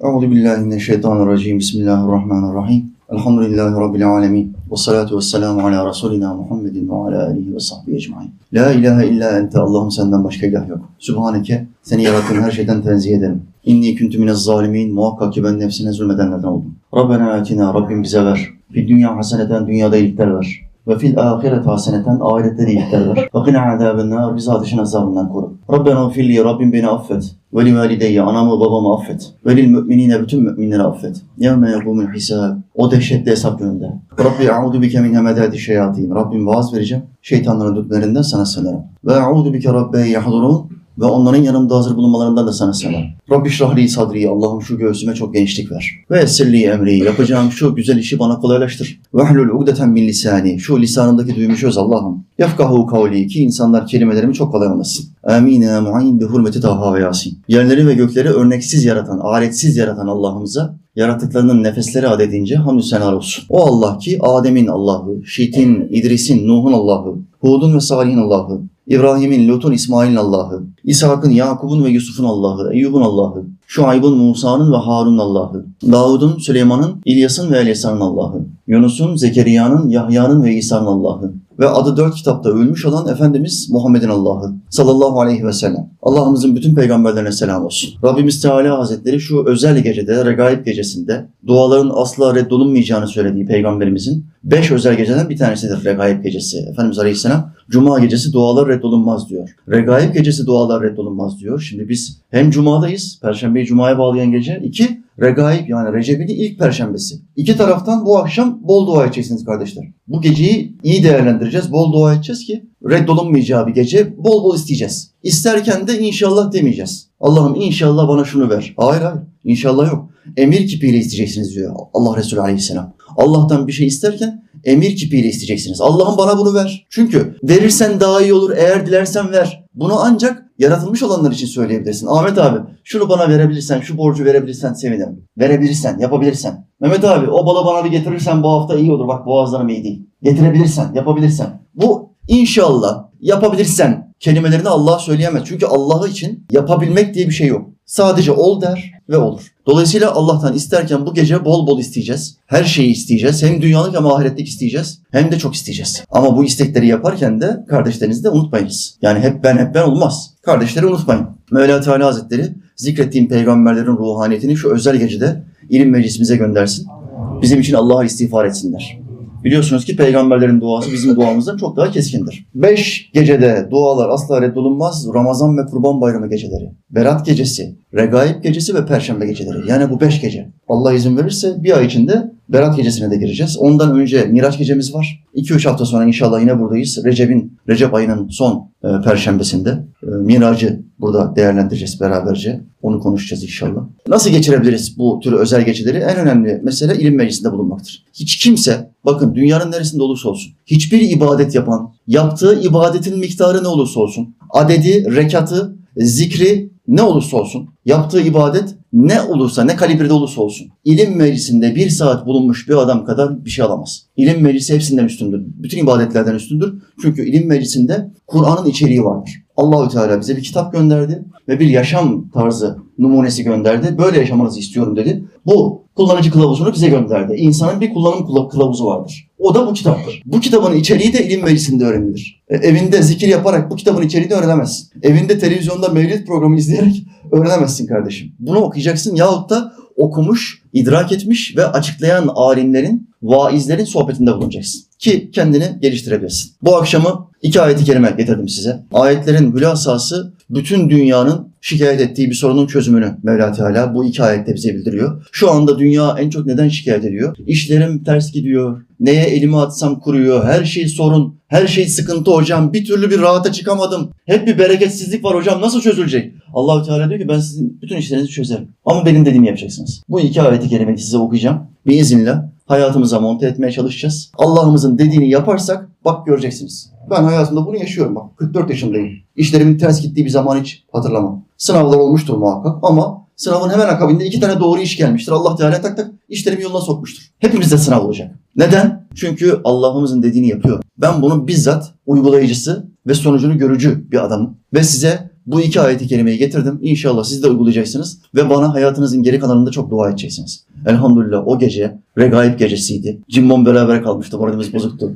Euzu billahi mineşşeytanirracim. Bismillahirrahmanirrahim. Elhamdülillahi rabbil alamin. Ve salatu vesselamu ala rasulina Muhammedin ve ala alihi ve sahbihi ecmaîn. La ilahe illa ente. Allah'ım senden başka ilah yok. Sübhaneke. Seni yarattığın her şeyden tenzih ederim. İnni küntü minez zalimin. Muhakkak ki ben nefsine zulmedenlerden oldum. Rabbena atina. Rabbim bize ver. Fi dünya haseneten dünyada iyilikler ver. Ve fil ahiret haseneten ahirette iyilikler ver. Ve qina azaben nar. Bizi ateşin azabından koru. Rabbena gfirli. Rabbim beni affet. Ve li valideyye. Anamı babamı affet. Ve lil müminine. Bütün müminleri affet. Yevme yegumul hisab. O dehşetli hesap gününde. Rabbi a'udu bike min hemedati şeyatin. Rabbim vaaz vereceğim. Şeytanların dütlerinden sana sığınırım. Ve a'udu bike rabbe yahdurun. Ve onların yanımda hazır bulunmalarından da sana selam. Rabbi şrahli sadri. Allah'ım şu göğsüme çok genişlik ver. Ve esirli emri. Yapacağım şu güzel işi bana kolaylaştır. Ve hlul ugdeten min lisani. Şu lisanımdaki düğümü çöz Allah'ım. Yafkahu kavli. Ki insanlar kelimelerimi çok kolay anlasın. Amin ya muayyin bi hurmeti Taha ve Yasin. Yerleri ve gökleri örneksiz yaratan, aletsiz yaratan Allah'ımıza yaratıklarının nefesleri adedince hamdü senar olsun. O Allah ki Adem'in Allah'ı, Şit'in, İdris'in, Nuh'un Allah'ı, Hud'un ve Salih'in Allah'ı, İbrahim'in, Lut'un, İsmail'in Allah'ı, İshak'ın, Yakub'un ve Yusuf'un Allah'ı, Eyyub'un Allah'ı, Şuayb'ın, Musa'nın ve Harun'un Allah'ı, Davud'un, Süleyman'ın, İlyas'ın ve Elyasa'nın Allah'ı, Yunus'un, Zekeriya'nın, Yahya'nın ve İsa'nın Allah'ı ve adı dört kitapta ölmüş olan Efendimiz Muhammed'in Allah'ı sallallahu aleyhi ve sellem. Allah'ımızın bütün peygamberlerine selam olsun. Rabbimiz Teala Hazretleri şu özel gecede, regaib gecesinde duaların asla reddolunmayacağını söylediği peygamberimizin beş özel geceden bir tanesidir regaib gecesi. Efendimiz Aleyhisselam Cuma gecesi dualar reddolunmaz diyor. Regaib gecesi dualar reddolunmaz diyor. Şimdi biz hem Cuma'dayız, Perşembeyi Cuma'ya bağlayan gece. iki Regaib yani Recep'in ilk perşembesi. İki taraftan bu akşam bol dua edeceksiniz kardeşler. Bu geceyi iyi değerlendireceğiz, bol dua edeceğiz ki reddolunmayacağı bir gece bol bol isteyeceğiz. İsterken de inşallah demeyeceğiz. Allah'ım inşallah bana şunu ver. Hayır hayır inşallah yok. Emir kipiyle isteyeceksiniz diyor Allah Resulü Aleyhisselam. Allah'tan bir şey isterken emir kipiyle isteyeceksiniz. Allah'ım bana bunu ver. Çünkü verirsen daha iyi olur eğer dilersen ver. Bunu ancak yaratılmış olanlar için söyleyebilirsin. Ahmet abi şunu bana verebilirsen, şu borcu verebilirsen sevinirim. Verebilirsen, yapabilirsen. Mehmet abi o balı bana bir getirirsen bu hafta iyi olur. Bak boğazlarım iyi değil. Getirebilirsen, yapabilirsen. Bu inşallah yapabilirsen kelimelerini Allah söyleyemez. Çünkü Allah'ı için yapabilmek diye bir şey yok. Sadece ol der ve olur. Dolayısıyla Allah'tan isterken bu gece bol bol isteyeceğiz. Her şeyi isteyeceğiz. Hem dünyalık hem ahiretlik isteyeceğiz. Hem de çok isteyeceğiz. Ama bu istekleri yaparken de kardeşlerinizi de unutmayınız. Yani hep ben hep ben olmaz. Kardeşleri unutmayın. Mevla Teala Hazretleri zikrettiğim peygamberlerin ruhaniyetini şu özel gecede ilim meclisimize göndersin. Bizim için Allah'a istiğfar etsinler. Biliyorsunuz ki peygamberlerin duası bizim duamızdan çok daha keskindir. Beş gecede dualar asla reddolunmaz. Ramazan ve Kurban Bayramı geceleri. Berat gecesi, Regaib gecesi ve Perşembe geceleri. Yani bu beş gece. Allah izin verirse bir ay içinde Berat gecesine de gireceğiz. Ondan önce Miraç gecemiz var. 2-3 hafta sonra inşallah yine buradayız. Recep'in, Recep ayının son e, perşembesinde e, Miracı burada değerlendireceğiz beraberce. Onu konuşacağız inşallah. Nasıl geçirebiliriz bu tür özel geceleri? En önemli mesele ilim meclisinde bulunmaktır. Hiç kimse, bakın dünyanın neresinde olursa olsun, hiçbir ibadet yapan, yaptığı ibadetin miktarı ne olursa olsun, adedi, rekatı, zikri ne olursa olsun, yaptığı ibadet ne olursa, ne kalibrede olursa olsun, ilim meclisinde bir saat bulunmuş bir adam kadar bir şey alamaz. İlim meclisi hepsinden üstündür. Bütün ibadetlerden üstündür. Çünkü ilim meclisinde Kur'an'ın içeriği vardır. Allahü Teala bize bir kitap gönderdi ve bir yaşam tarzı numunesi gönderdi. Böyle yaşamanızı istiyorum dedi. Bu kullanıcı kılavuzunu bize gönderdi. İnsanın bir kullanım kılavuzu vardır. O da bu kitaptır. Bu kitabın içeriği de ilim meclisinde öğrenilir. E, evinde zikir yaparak bu kitabın içeriğini öğrenemezsin. Evinde televizyonda mevlid programı izleyerek öğrenemezsin kardeşim. Bunu okuyacaksın yahut da okumuş, idrak etmiş ve açıklayan alimlerin, vaizlerin sohbetinde bulunacaksın. Ki kendini geliştirebilirsin. Bu akşamı iki ayeti kerime getirdim size. Ayetlerin hülasası bütün dünyanın şikayet ettiği bir sorunun çözümünü Mevla Teala bu iki ayette bize bildiriyor. Şu anda dünya en çok neden şikayet ediyor? İşlerim ters gidiyor. Neye elimi atsam kuruyor. Her şey sorun. Her şey sıkıntı hocam. Bir türlü bir rahata çıkamadım. Hep bir bereketsizlik var hocam. Nasıl çözülecek? Allahu Teala diyor ki ben sizin bütün işlerinizi çözerim. Ama benim dediğimi yapacaksınız. Bu iki ayeti kerimeyi size okuyacağım. Biiznillah hayatımıza monte etmeye çalışacağız. Allah'ımızın dediğini yaparsak bak göreceksiniz. Ben hayatımda bunu yaşıyorum bak. 44 yaşındayım. İşlerimin ters gittiği bir zaman hiç hatırlamam. Sınavlar olmuştur muhakkak ama sınavın hemen akabinde iki tane doğru iş gelmiştir. Allah Teala tak tak işlerimi yoluna sokmuştur. Hepimizde sınav olacak. Neden? Çünkü Allah'ımızın dediğini yapıyor. Ben bunun bizzat uygulayıcısı ve sonucunu görücü bir adamım. Ve size Bu iki ayeti kerimeyi getirdim. İnşallah siz de uygulayacaksınız ve bana hayatınızın geri kalanında çok dua edeceksiniz. Elhamdülillah o gece regaib gecesiydi. Cimbom beraber kalmıştı. Moralimiz bozuktu.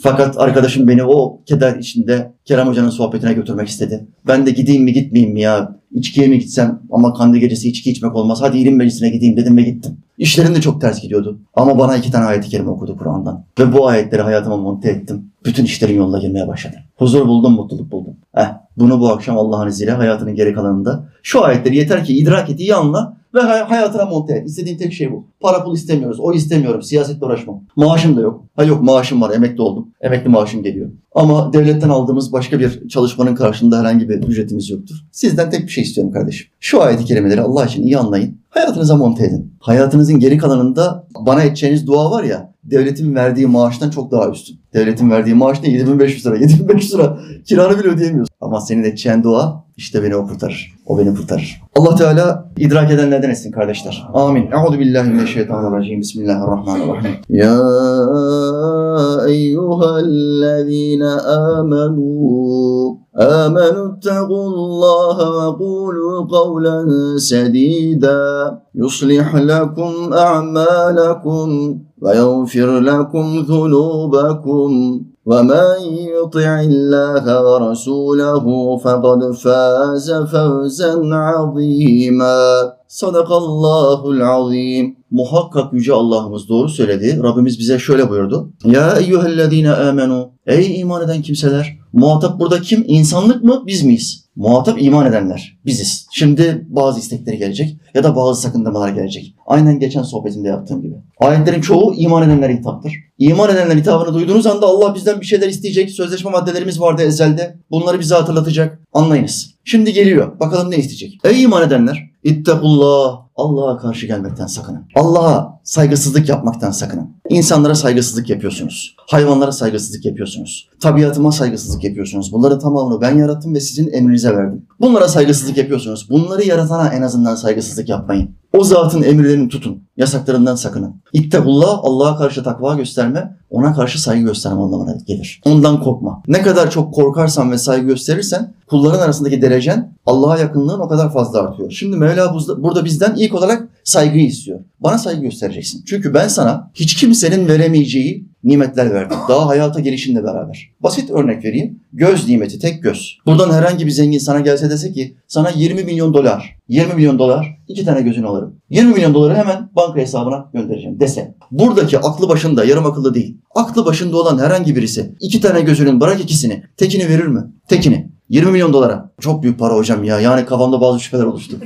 Fakat arkadaşım beni o keder içinde Kerem Hoca'nın sohbetine götürmek istedi. Ben de gideyim mi gitmeyeyim mi ya? İçkiye mi gitsem? Ama kandil gecesi içki içmek olmaz. Hadi ilim meclisine gideyim dedim ve gittim. İşlerim de çok ters gidiyordu. Ama bana iki tane ayet-i kerime okudu Kur'an'dan. Ve bu ayetleri hayatıma monte ettim. Bütün işlerim yoluna girmeye başladı. Huzur buldum, mutluluk buldum. Eh, bunu bu akşam Allah'ın izniyle hayatının geri kalanında şu ayetleri yeter ki idrak et, iyi anla ve hay- hayatına monte et. İstediğim tek şey bu. Para pul istemiyoruz. O istemiyorum. Siyasetle uğraşmam. Maaşım da yok. Ha yok maaşım var. Emekli oldum. Emekli maaşım geliyor. Ama devletten aldığımız başka bir çalışmanın karşılığında herhangi bir ücretimiz yoktur. Sizden tek bir şey istiyorum kardeşim. Şu ayeti kerimeleri Allah için iyi anlayın. Hayatınıza monte edin. Hayatınızın geri kalanında bana edeceğiniz dua var ya devletin verdiği maaştan çok daha üstün. Devletin verdiği maaş ne? 7500 lira. 7500 lira kiranı bile ödeyemiyorsun. Ama senin edeceğin dua işte beni o kurtarır. O beni kurtarır. Allah Teala idrak edenlerden etsin kardeşler. Amin. Euzu billahi mineşşeytanirracim. Bismillahirrahmanirrahim. Ya eyyühellezine amenu آمنوا اتقوا الله وقولوا قولا سديدا يصلح لكم أعمالكم ويغفر لكم ذنوبكم ومن يطع الله ورسوله فقد فاز فوزا عظيما Sadakallahul azim. Muhakkak Yüce Allah'ımız doğru söyledi. Rabbimiz bize şöyle buyurdu. Ya eyyühellezine amenu. Ey iman eden kimseler. Muhatap burada kim? İnsanlık mı? Biz miyiz? Muhatap iman edenler. Biziz. Şimdi bazı istekleri gelecek ya da bazı sakındırmalar gelecek. Aynen geçen sohbetimde yaptığım gibi. Ayetlerin çoğu iman edenlere hitaptır. İman edenler hitabını duyduğunuz anda Allah bizden bir şeyler isteyecek. Sözleşme maddelerimiz vardı ezelde. Bunları bize hatırlatacak. Anlayınız. Şimdi geliyor. Bakalım ne isteyecek. Ey iman edenler. İttakullah. Allah'a karşı gelmekten sakının. Allah'a saygısızlık yapmaktan sakının. İnsanlara saygısızlık yapıyorsunuz. Hayvanlara saygısızlık yapıyorsunuz. Tabiatıma saygısızlık yapıyorsunuz. Bunların tamamını ben yarattım ve sizin emrinize verdim. Bunlara saygısızlık yapıyorsunuz. Bunları yaratana en azından saygısızlık yapmayın. O zatın emirlerini tutun. Yasaklarından sakının. İttakullah Allah'a karşı takva gösterme, ona karşı saygı gösterme anlamına gelir. Ondan korkma. Ne kadar çok korkarsan ve saygı gösterirsen kulların arasındaki derecen Allah'a yakınlığın o kadar fazla artıyor. Şimdi Mevla burada bizden ilk olarak saygıyı istiyor. Bana saygı göstereceksin. Çünkü ben sana hiç kimsenin veremeyeceği nimetler verdim. Daha hayata gelişinle beraber. Basit örnek vereyim. Göz nimeti, tek göz. Buradan herhangi bir zengin sana gelse dese ki sana 20 milyon dolar, 20 milyon dolar, iki tane gözünü alırım. 20 milyon doları hemen banka hesabına göndereceğim dese. Buradaki aklı başında, yarım akıllı değil. Aklı başında olan herhangi birisi iki tane gözünün bırak ikisini, tekini verir mi? Tekini. 20 milyon dolara. Çok büyük para hocam ya. Yani kafamda bazı şüpheler oluştu.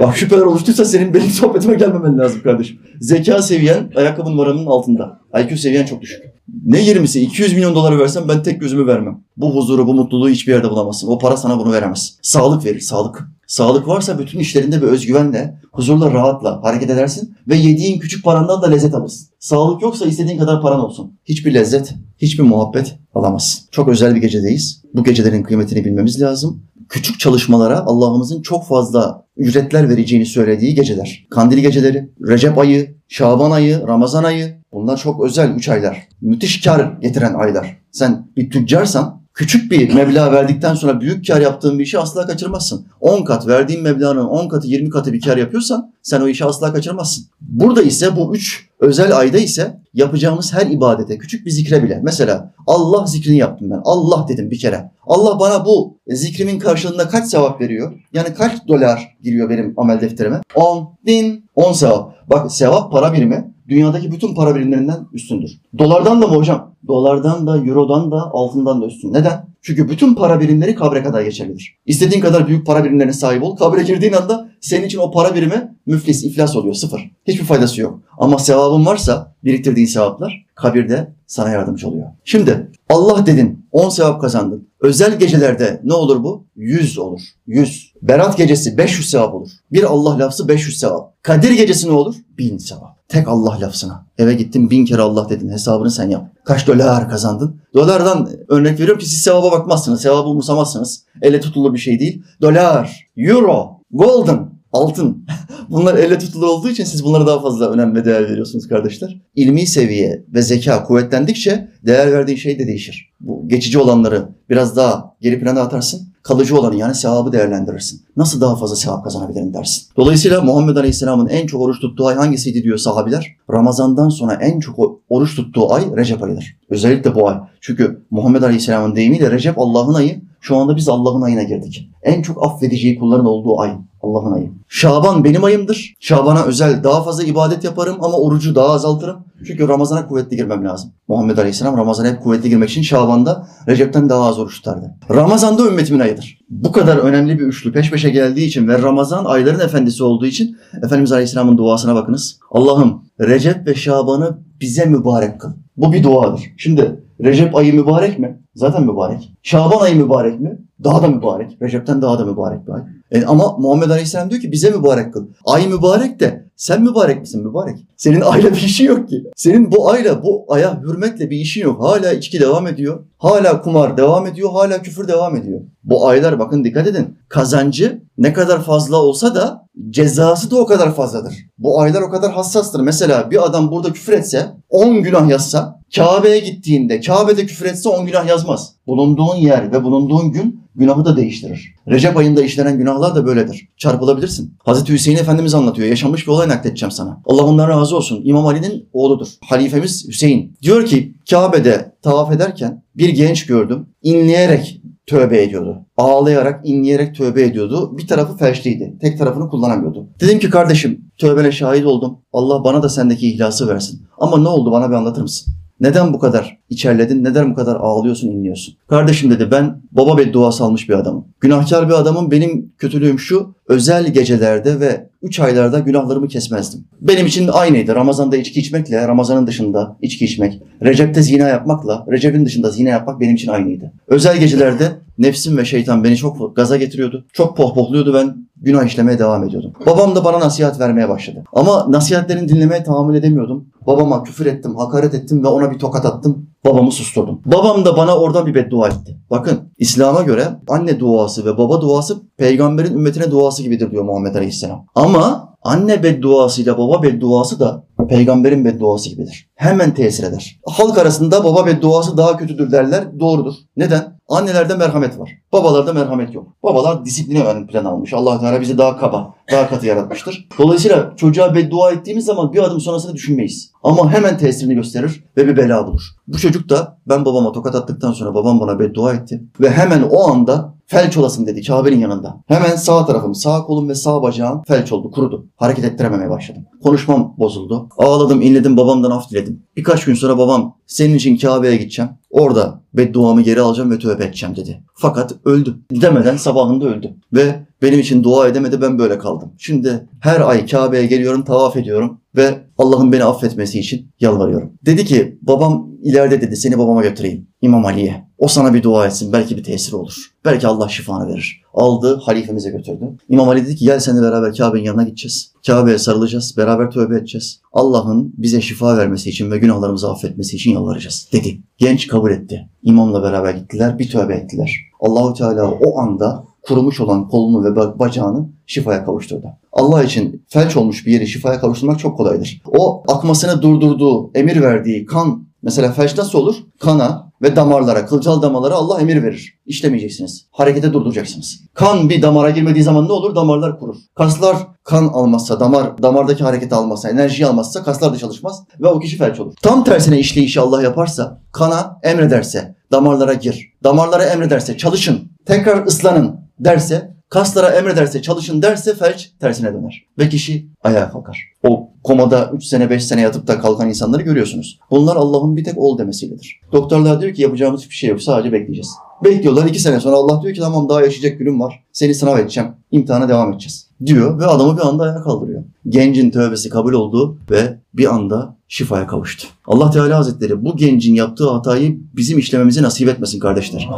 Bak şüpheler oluştuysa senin benim sohbetime gelmemen lazım kardeşim. Zeka seviyen ayakkabı numaranın altında. IQ seviyen çok düşük. Ne 20'si 200 milyon doları versem ben tek gözümü vermem. Bu huzuru, bu mutluluğu hiçbir yerde bulamazsın. O para sana bunu veremez. Sağlık verir, sağlık. Sağlık varsa bütün işlerinde bir özgüvenle, huzurla, rahatla hareket edersin ve yediğin küçük parandan da lezzet alırsın. Sağlık yoksa istediğin kadar paran olsun. Hiçbir lezzet, hiçbir muhabbet alamazsın. Çok özel bir gecedeyiz. Bu gecelerin kıymetini bilmemiz lazım. Küçük çalışmalara Allah'ımızın çok fazla ücretler vereceğini söylediği geceler. Kandil geceleri, Recep ayı, Şaban ayı, Ramazan ayı. Bunlar çok özel üç aylar. Müthiş kar getiren aylar. Sen bir tüccarsan küçük bir meblağ verdikten sonra büyük kar yaptığın bir işi asla kaçırmazsın. 10 kat verdiğin meblağın 10 katı 20 katı bir kar yapıyorsan sen o işi asla kaçırmazsın. Burada ise bu üç özel ayda ise yapacağımız her ibadete küçük bir zikre bile. Mesela Allah zikrini yaptım ben. Allah dedim bir kere. Allah bana bu zikrimin karşılığında kaç sevap veriyor? Yani kaç dolar giriyor benim amel defterime? 10 bin 10 sevap. Bak sevap para birimi dünyadaki bütün para birimlerinden üstündür. Dolardan da mı hocam? Dolardan da, eurodan da, altından da üstün. Neden? Çünkü bütün para birimleri kabre kadar geçerlidir. İstediğin kadar büyük para birimlerine sahip ol. Kabre girdiğin anda senin için o para birimi müflis, iflas oluyor. Sıfır. Hiçbir faydası yok. Ama sevabın varsa biriktirdiğin sevaplar kabirde sana yardımcı oluyor. Şimdi Allah dedin 10 sevap kazandın. Özel gecelerde ne olur bu? 100 olur. 100. Berat gecesi 500 sevap olur. Bir Allah lafzı 500 sevap. Kadir gecesi ne olur? 1000 sevap. Tek Allah lafzına. Eve gittin bin kere Allah dedin. Hesabını sen yap. Kaç dolar kazandın? Dolardan örnek veriyorum ki siz sevaba bakmazsınız. Sevabı umursamazsınız. Elle tutulur bir şey değil. Dolar, euro, golden, altın. Bunlar elle tutulur olduğu için siz bunlara daha fazla önem ve değer veriyorsunuz kardeşler. İlmi seviye ve zeka kuvvetlendikçe değer verdiğin şey de değişir. Bu geçici olanları biraz daha geri plana atarsın. Kalıcı olanı yani sevabı değerlendirirsin. Nasıl daha fazla sevap kazanabilirim dersin. Dolayısıyla Muhammed Aleyhisselam'ın en çok oruç tuttuğu ay hangisiydi diyor sahabiler. Ramazandan sonra en çok oruç tuttuğu ay Recep ayıdır. Özellikle bu ay. Çünkü Muhammed Aleyhisselam'ın deyimiyle Recep Allah'ın ayı. Şu anda biz Allah'ın ayına girdik. En çok affedeceği kulların olduğu ay. Allah'ın ayı. Şaban benim ayımdır. Şaban'a özel daha fazla ibadet yaparım ama orucu daha azaltırım. Çünkü Ramazan'a kuvvetli girmem lazım. Muhammed Aleyhisselam Ramazan'a hep kuvvetli girmek için Şaban'da Recep'ten daha az oruç tutardı. Ramazan'da ümmetimin ayıdır. Bu kadar önemli bir üçlü peş peşe geldiği için ve Ramazan ayların efendisi olduğu için Efendimiz Aleyhisselam'ın duasına bakınız. Allah'ım Recep ve Şaban'ı bize mübarek kıl. Bu bir duadır. Şimdi Recep ayı mübarek mi? Zaten mübarek. Şaban ayı mübarek mi? Daha da mübarek. Recep'ten daha da mübarek bir ay. E, ama Muhammed Aleyhisselam diyor ki bize mübarek kıl. Ay mübarek de sen mübarek misin mübarek? Senin ayla bir işin yok ki. Senin bu ayla, bu aya hürmetle bir işin yok. Hala içki devam ediyor. Hala kumar devam ediyor. Hala küfür devam ediyor. Bu aylar bakın dikkat edin. Kazancı ne kadar fazla olsa da cezası da o kadar fazladır. Bu aylar o kadar hassastır. Mesela bir adam burada küfür etse 10 günah yazsa Kabe'ye gittiğinde Kabe'de küfür etse 10 günah yazmaz. Bulunduğun yer ve bulunduğun gün günahı da değiştirir. Recep ayında işlenen günahlar da böyledir. Çarpılabilirsin. Hazreti Hüseyin Efendimiz anlatıyor. Yaşanmış bir olay nakledeceğim sana. Allah ondan razı olsun. İmam Ali'nin oğludur. Halifemiz Hüseyin. Diyor ki Kabe'de tavaf ederken bir genç gördüm. İnleyerek tövbe ediyordu. Ağlayarak, inleyerek tövbe ediyordu. Bir tarafı felçliydi. Tek tarafını kullanamıyordu. Dedim ki kardeşim tövbene şahit oldum. Allah bana da sendeki ihlası versin. Ama ne oldu bana bir anlatır mısın? Neden bu kadar içerledin? Neden bu kadar ağlıyorsun, inliyorsun? Kardeşim dedi ben baba bedduası almış bir adamım. Günahkar bir adamım. Benim kötülüğüm şu. Özel gecelerde ve 3 aylarda günahlarımı kesmezdim. Benim için aynıydı. Ramazan'da içki içmekle, Ramazan'ın dışında içki içmek, Recep'te zina yapmakla, Recep'in dışında zina yapmak benim için aynıydı. Özel gecelerde nefsim ve şeytan beni çok gaza getiriyordu. Çok pohpohluyordu ben günah işlemeye devam ediyordum. Babam da bana nasihat vermeye başladı. Ama nasihatlerini dinlemeye tahammül edemiyordum. Babama küfür ettim, hakaret ettim ve ona bir tokat attım. Babamı susturdum. Babam da bana oradan bir beddua etti. Bakın İslam'a göre anne duası ve baba duası peygamberin ümmetine duası gibidir diyor Muhammed Aleyhisselam. Ama anne bedduasıyla baba bedduası da peygamberin bedduası gibidir. Hemen tesir eder. Halk arasında baba bedduası daha kötüdür derler. Doğrudur. Neden? Annelerde merhamet var. Babalarda merhamet yok. Babalar disiplini ön plan almış. allah Teala bizi daha kaba, daha katı yaratmıştır. Dolayısıyla çocuğa beddua ettiğimiz zaman bir adım sonrasını düşünmeyiz. Ama hemen tesirini gösterir ve bir bela bulur. Bu çocuk da ben babama tokat attıktan sonra babam bana beddua etti. Ve hemen o anda felç olasın dedi Kabe'nin yanında. Hemen sağ tarafım, sağ kolum ve sağ bacağım felç oldu, kurudu. Hareket ettirememeye başladım. Konuşmam bozuldu. Ağladım, inledim, babamdan af diledim. Birkaç gün sonra babam senin için Kabe'ye gideceğim. Orada bedduamı geri alacağım ve tövbe edeceğim dedi. Fakat öldü. Demeden sabahında öldü. Ve benim için dua edemedi ben böyle kaldım. Şimdi her ay Kabe'ye geliyorum, tavaf ediyorum ve Allah'ın beni affetmesi için yalvarıyorum. Dedi ki babam ileride dedi seni babama götüreyim İmam Ali'ye. O sana bir dua etsin belki bir tesir olur. Belki Allah şifanı verir. Aldı halifemize götürdü. İmam Ali dedi ki gel seninle beraber Kabe'nin yanına gideceğiz. Kabe'ye sarılacağız. Beraber tövbe edeceğiz. Allah'ın bize şifa vermesi için ve günahlarımızı affetmesi için yalvaracağız dedi. Genç kabul etti. İmamla beraber gittiler. Bir tövbe ettiler. Allahu Teala o anda kurumuş olan kolunu ve bacağını şifaya kavuşturdu. Allah için felç olmuş bir yeri şifaya kavuşturmak çok kolaydır. O akmasını durdurduğu, emir verdiği kan, mesela felç nasıl olur? Kana ve damarlara, kılcal damarlara Allah emir verir. İşlemeyeceksiniz. Harekete durduracaksınız. Kan bir damara girmediği zaman ne olur? Damarlar kurur. Kaslar kan almazsa, damar damardaki hareketi almazsa, enerjiyi almazsa kaslar da çalışmaz ve o kişi felç olur. Tam tersine işleyişi Allah yaparsa, kana emrederse, damarlara gir. Damarlara emrederse çalışın, tekrar ıslanın derse kaslara emrederse çalışın derse felç tersine döner. Ve kişi ayağa kalkar. O komada 3 sene 5 sene yatıp da kalkan insanları görüyorsunuz. Bunlar Allah'ın bir tek ol demesiyledir. Doktorlar diyor ki yapacağımız hiçbir şey yok sadece bekleyeceğiz. Bekliyorlar 2 sene sonra Allah diyor ki tamam daha yaşayacak günüm var. Seni sınav edeceğim. İmtihana devam edeceğiz. Diyor ve adamı bir anda ayağa kaldırıyor. Gencin tövbesi kabul oldu ve bir anda şifaya kavuştu. Allah Teala Hazretleri bu gencin yaptığı hatayı bizim işlememizi nasip etmesin kardeşler.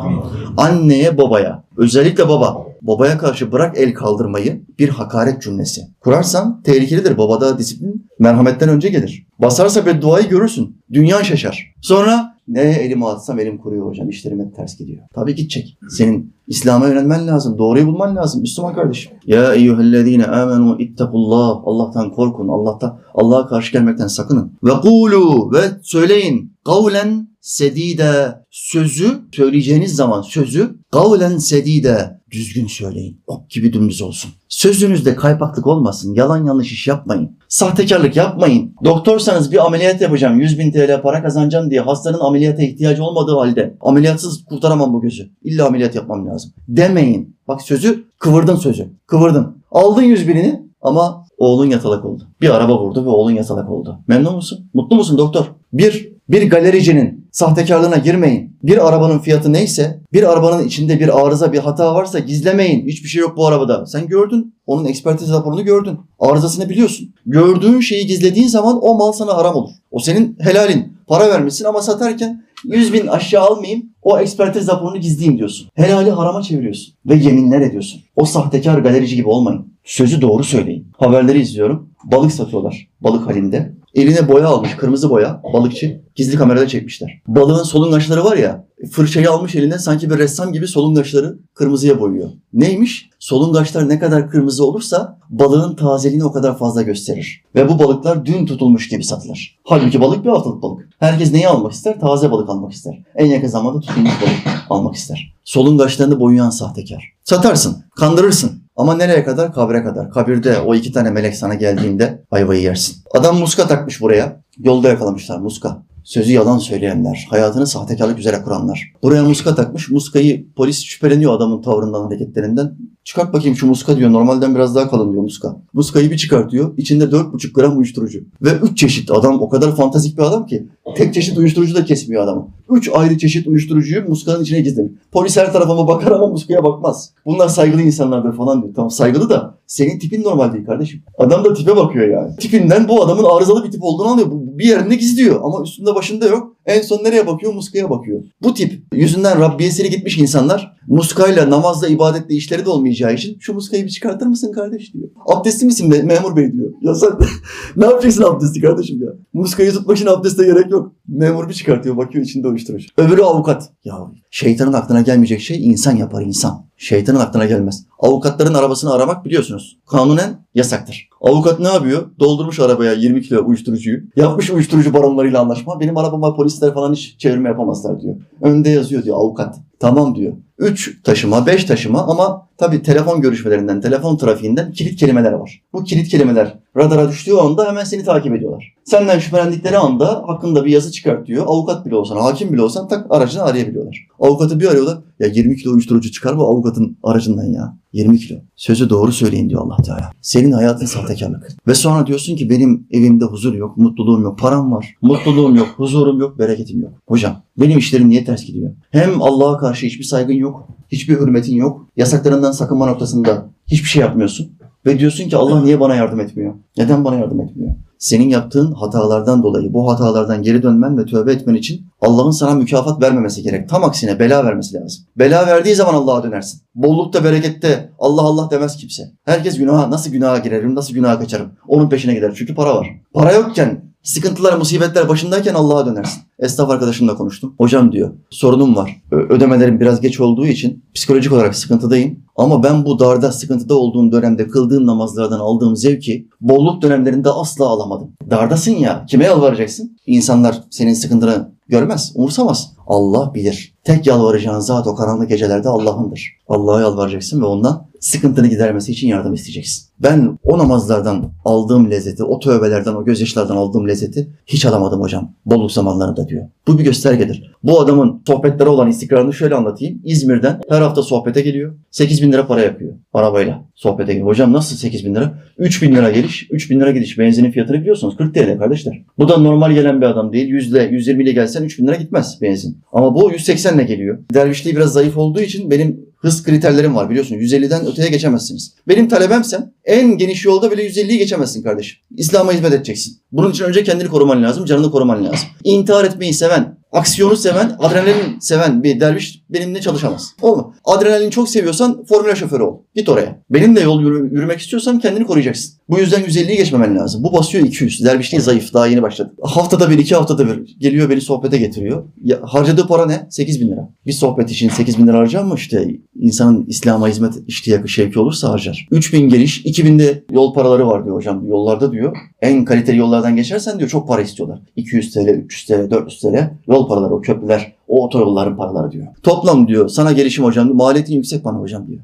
Anneye babaya özellikle baba babaya karşı bırak el kaldırmayı bir hakaret cümlesi. Kurarsan tehlikelidir. Babada disiplin merhametten önce gelir. Basarsa bedduayı görürsün. Dünya şaşar. Sonra ne elimi atsam elim kuruyor hocam. İşlerim hep ters gidiyor. Tabii gidecek. Senin İslam'a yönelmen lazım. Doğruyu bulman lazım. Müslüman kardeşim. Ya eyyühellezine amenu ittakullah. Allah'tan korkun. Allah'tan Allah'a karşı gelmekten sakının. Ve kulu ve söyleyin. kavlen sedide sözü söyleyeceğiniz zaman sözü kavlen sedide düzgün söyleyin. Ok gibi dümdüz olsun. Sözünüzde kaypaklık olmasın. Yalan yanlış iş yapmayın. Sahtekarlık yapmayın. Doktorsanız bir ameliyat yapacağım. 100 bin TL para kazanacağım diye hastanın ameliyata ihtiyacı olmadığı halde ameliyatsız kurtaramam bu gözü. İlla ameliyat yapmam lazım. Demeyin. Bak sözü kıvırdın sözü. Kıvırdın. Aldın 100 binini ama oğlun yatalak oldu. Bir araba vurdu ve oğlun yatalak oldu. Memnun musun? Mutlu musun doktor? Bir, bir galericinin sahtekarlığına girmeyin. Bir arabanın fiyatı neyse, bir arabanın içinde bir arıza, bir hata varsa gizlemeyin. Hiçbir şey yok bu arabada. Sen gördün. Onun ekspertiz raporunu gördün. Arızasını biliyorsun. Gördüğün şeyi gizlediğin zaman o mal sana haram olur. O senin helalin. Para vermişsin ama satarken 100 bin aşağı almayayım. O ekspertiz raporunu gizleyeyim diyorsun. Helali harama çeviriyorsun. Ve yeminler ediyorsun. O sahtekar galerici gibi olmayın. Sözü doğru söyleyin. Haberleri izliyorum. Balık satıyorlar. Balık halinde. Eline boya almış. Kırmızı boya. Balıkçı. Gizli kamerada çekmişler. Balığın solungaçları var ya. Fırçayı almış eline sanki bir ressam gibi solungaçları kırmızıya boyuyor. Neymiş? Solungaçlar ne kadar kırmızı olursa balığın tazeliğini o kadar fazla gösterir. Ve bu balıklar dün tutulmuş gibi satılır. Halbuki balık bir haftalık balık. Herkes neyi almak ister? Taze balık almak ister. En yakın zamanda tutulmuş balık almak ister. Solungaçlarını boyayan sahtekar. Satarsın, kandırırsın. Ama nereye kadar? Kabre kadar. Kabirde o iki tane melek sana geldiğinde ayvayı yersin. Adam muska takmış buraya. Yolda yakalamışlar muska. Sözü yalan söyleyenler, hayatını sahtekarlık üzere kuranlar. Buraya muska takmış. Muskayı polis şüpheleniyor adamın tavrından, hareketlerinden. Çıkart bakayım şu muska diyor. Normalden biraz daha kalın diyor muska. Muskayı bir çıkartıyor. İçinde 4,5 gram uyuşturucu. Ve 3 çeşit adam o kadar fantastik bir adam ki. Tek çeşit uyuşturucu da kesmiyor adamı. 3 ayrı çeşit uyuşturucuyu muskanın içine gizlemiş. Polis her tarafıma bakar ama muskaya bakmaz. Bunlar saygılı insanlardır falan diyor. Tamam saygılı da senin tipin normal değil kardeşim. Adam da tipe bakıyor yani. Tipinden bu adamın arızalı bir tip olduğunu anlıyor. Bir yerinde gizliyor ama üstünde başında yok. En son nereye bakıyor? Muskaya bakıyor. Bu tip yüzünden Rabbiyesini gitmiş insanlar muskayla, namazla, ibadetle işleri de olmayacağı için şu muskayı bir çıkartır mısın kardeş diyor. Abdestli misin be- memur bey diyor. Ya sen ne yapacaksın abdesti kardeşim ya? Muskayı tutmak için abdeste gerek yok. Memur bir çıkartıyor bakıyor içinde uyuşturucu. Öbürü avukat. Ya şeytanın aklına gelmeyecek şey insan yapar insan. Şeytanın aklına gelmez. Avukatların arabasını aramak biliyorsunuz. Kanunen yasaktır. Avukat ne yapıyor? Doldurmuş arabaya 20 kilo uyuşturucuyu. Yapmış uyuşturucu baronlarıyla anlaşma. Benim arabama polisler falan hiç çevirme yapamazlar diyor. Önde yazıyor diyor avukat. Tamam diyor. 3 taşıma, 5 taşıma ama tabii telefon görüşmelerinden, telefon trafiğinden kilit kelimeler var. Bu kilit kelimeler radara düştüğü anda hemen seni takip ediyorlar. Senden şüphelendikleri anda hakkında bir yazı çıkartıyor. Avukat bile olsan, hakim bile olsan tak aracını arayabiliyorlar. Avukatı bir arıyorlar. Ya 20 kilo uyuşturucu çıkar mı avukatın aracından ya? 20 kilo. Sözü doğru söyleyin diyor Allah Teala. Senin hayatın sahtekarlık. Ve sonra diyorsun ki benim evimde huzur yok, mutluluğum yok, param var, mutluluğum yok, huzurum yok, bereketim yok. Hocam benim işlerim niye ters gidiyor? Hem Allah'a karşı hiçbir saygın yok, hiçbir hürmetin yok, yasaklarından sakınma noktasında hiçbir şey yapmıyorsun. Ve diyorsun ki Allah niye bana yardım etmiyor? Neden bana yardım etmiyor? Senin yaptığın hatalardan dolayı bu hatalardan geri dönmen ve tövbe etmen için Allah'ın sana mükafat vermemesi gerek. Tam aksine bela vermesi lazım. Bela verdiği zaman Allah'a dönersin. Bollukta, berekette Allah Allah demez kimse. Herkes günaha, nasıl günaha girerim, nasıl günaha kaçarım? Onun peşine gider. Çünkü para var. Para yokken, sıkıntılar, musibetler başındayken Allah'a dönersin. Esnaf arkadaşımla konuştum. Hocam diyor, sorunum var. Ödemelerim biraz geç olduğu için psikolojik olarak sıkıntıdayım. Ama ben bu darda, sıkıntıda olduğum dönemde kıldığım namazlardan aldığım zevki bolluk dönemlerinde asla alamadım. Dardasın ya, kime yalvaracaksın? İnsanlar senin sıkıntını görmez, umursamaz. Allah bilir. Tek yalvaracağın zat o karanlık gecelerde Allah'ındır. Allah'a yalvaracaksın ve ondan sıkıntını gidermesi için yardım isteyeceksin. Ben o namazlardan aldığım lezzeti, o tövbelerden, o gözyaşlardan aldığım lezzeti hiç alamadım hocam. Bolluk zamanlarında diyor. Bu bir göstergedir. Bu adamın sohbetlere olan istikrarını şöyle anlatayım. İzmir'den her hafta sohbete geliyor. 8 bin lira para yapıyor arabayla. Sohbete geliyor. Hocam nasıl 8 bin lira? 3 bin lira geliş, 3 bin lira gidiş. Benzinin fiyatını biliyorsunuz. 40 TL kardeşler. Bu da normal gelen bir adam değil. 100 ile 120 ile gelsen 3 bin lira gitmez benzin. Ama bu 180 ile geliyor. Dervişliği biraz zayıf olduğu için benim hız kriterlerim var biliyorsun. 150'den öteye geçemezsiniz. Benim talebemsen en geniş yolda bile 150'yi geçemezsin kardeşim. İslam'a hizmet edeceksin. Bunun için önce kendini koruman lazım, canını koruman lazım. İntihar etmeyi seven, aksiyonu seven, adrenalin seven bir derviş benimle çalışamaz. Olma. Adrenalin çok seviyorsan formüle şoförü ol. Git oraya. Benimle yol yürü- yürümek istiyorsan kendini koruyacaksın. Bu yüzden 150'yi geçmemen lazım. Bu basıyor 200. Dervişliği zayıf. Daha yeni başladı. Haftada bir, iki haftada bir geliyor beni sohbete getiriyor. Ya, harcadığı para ne? 8 bin lira. Bir sohbet için 8 bin lira harcar mı? İşte insanın İslam'a hizmet iştiyakı şevki olursa harcar. 3 bin geliş, 2000 de yol paraları var diyor hocam. Yollarda diyor. En kaliteli yollardan geçersen diyor çok para istiyorlar. 200 TL, 300 TL, 400 TL yol paraları, o köprüler, o otoyolların paraları diyor. Toplam diyor sana gelişim hocam. Maliyetin yüksek bana hocam diyor.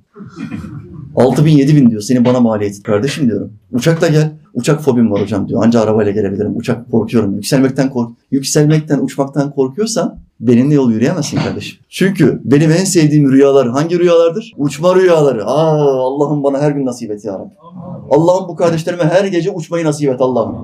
6 bin 7 bin diyor. Senin bana maliyetin kardeşim diyorum. Uçakla gel. Uçak fobim var hocam diyor. Anca arabayla gelebilirim. Uçak korkuyorum. Yükselmekten kork yükselmekten, uçmaktan korkuyorsan benimle yol yürüyemezsin kardeşim. Çünkü benim en sevdiğim rüyalar hangi rüyalardır? Uçma rüyaları. Aa Allah'ım bana her gün nasip et ya Rabbi. Allah'ım bu kardeşlerime her gece uçmayı nasip et Allah'ım.